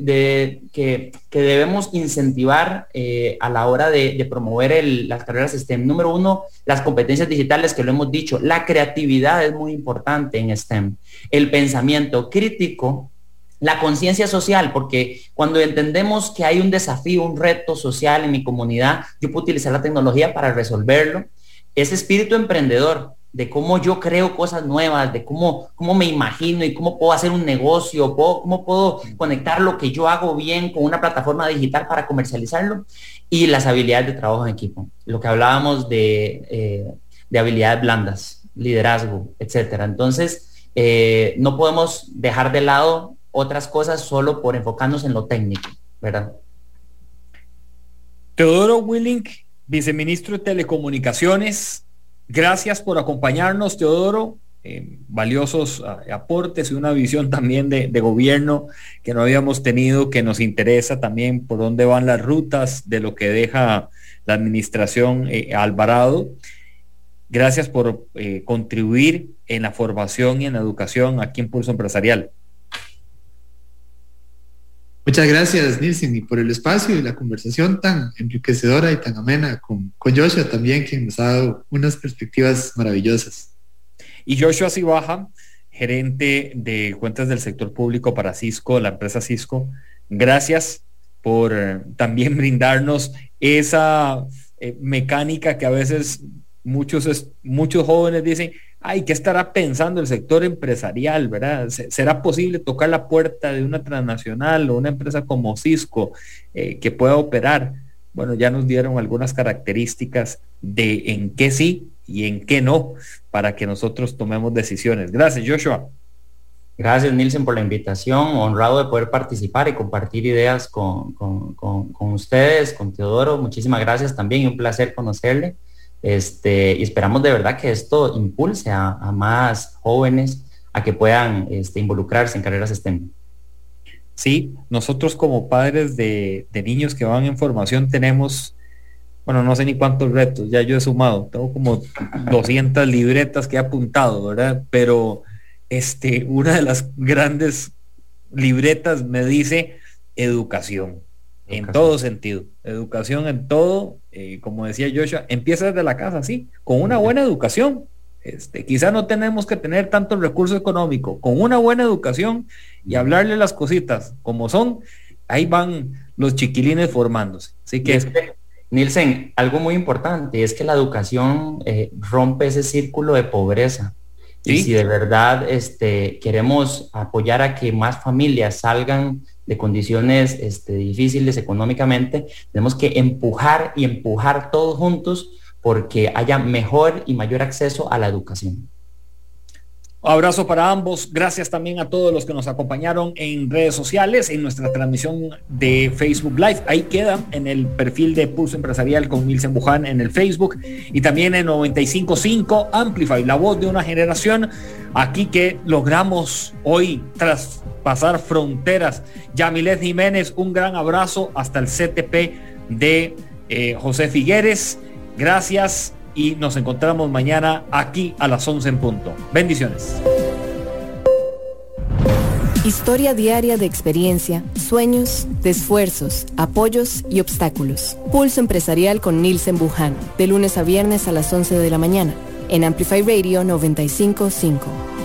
que, debemos incentivar eh, a la hora de, promover las carreras STEM. Número uno, las competencias digitales, que lo hemos dicho. La creatividad es muy importante en STEM. El pensamiento crítico, la conciencia social, porque cuando entendemos que hay un desafío, un reto social en mi comunidad, yo puedo utilizar la tecnología para resolverlo. Ese espíritu emprendedor, de cómo yo creo cosas nuevas, de cómo, cómo me imagino y cómo puedo hacer un negocio, cómo puedo conectar lo que yo hago bien con una plataforma digital para comercializarlo y las habilidades de trabajo en equipo. Lo que hablábamos de, eh, de habilidades blandas, liderazgo, etcétera. Entonces, eh, no podemos dejar de lado otras cosas solo por enfocarnos en lo técnico, ¿verdad? Teodoro Willink, viceministro de Telecomunicaciones, Gracias por acompañarnos, Teodoro. Eh, valiosos ah, aportes y una visión también de, gobierno que no habíamos tenido, que nos interesa también por dónde van las rutas de lo que deja la administración eh, Alvarado. Gracias por eh, contribuir en la formación y en la educación aquí en Pulso Empresarial. Muchas gracias, Nielsen, y por el espacio y la conversación tan enriquecedora y tan amena con, con Joshua también, quien nos ha dado unas perspectivas maravillosas. Y Joshua Sibaja, gerente de cuentas del sector público para Cisco, la empresa Cisco, gracias por eh, también [LAUGHS] brindarnos esa eh, mecánica que a veces muchos, muchos jóvenes dicen, ay, ¿qué estará pensando el sector empresarial, verdad? ¿Será posible tocar la puerta de una transnacional o una empresa como Cisco eh, que pueda operar? Bueno, ya nos dieron algunas características de en qué sí y en qué no para que nosotros tomemos decisiones. Gracias, Joshua. Gracias, Nielsen, por la invitación. Honrado de poder participar y compartir ideas con, con ustedes, con Teodoro. Muchísimas gracias también y un placer conocerle. Este, y esperamos de verdad que esto impulse a, más jóvenes a que puedan este, involucrarse en carreras STEM. Sí, nosotros como padres de, niños que van en formación tenemos, bueno, no sé ni cuántos retos, ya yo he sumado, tengo como 200 libretas que he apuntado, ¿verdad? Pero este, una de las grandes libretas me dice educación en todo sentido. Educación en todo, eh, como decía Joshua, empieza desde la casa, sí, con una buena educación. Este, quizá no tenemos que tener tanto recurso económico, con una buena educación y hablarle las cositas como son, ahí van los chiquilines formándose. Así que, Nielsen, algo muy importante es que la educación eh, rompe ese círculo de pobreza. Y si de verdad este, queremos apoyar a que más familias salgan de condiciones este, difíciles económicamente, tenemos que empujar y empujar todos juntos porque haya mejor y mayor acceso a la educación. Abrazo para ambos. Gracias también a todos los que nos acompañaron en redes sociales, en nuestra transmisión de Facebook Live. Ahí queda en el perfil de Pulso Empresarial con Nilsen Buján en el Facebook y también en 955 Amplify, la voz de una generación. Aquí que logramos hoy traspasar fronteras. Yamilet Jiménez, un gran abrazo hasta el CTP de eh, José Figueres. Gracias y nos encontramos mañana aquí a las 11 en punto. Bendiciones. Historia diaria de experiencia, sueños, de esfuerzos, apoyos y obstáculos. Pulso empresarial con Nielsen Buján, de lunes a viernes a las 11 de la mañana, en Amplify Radio 955.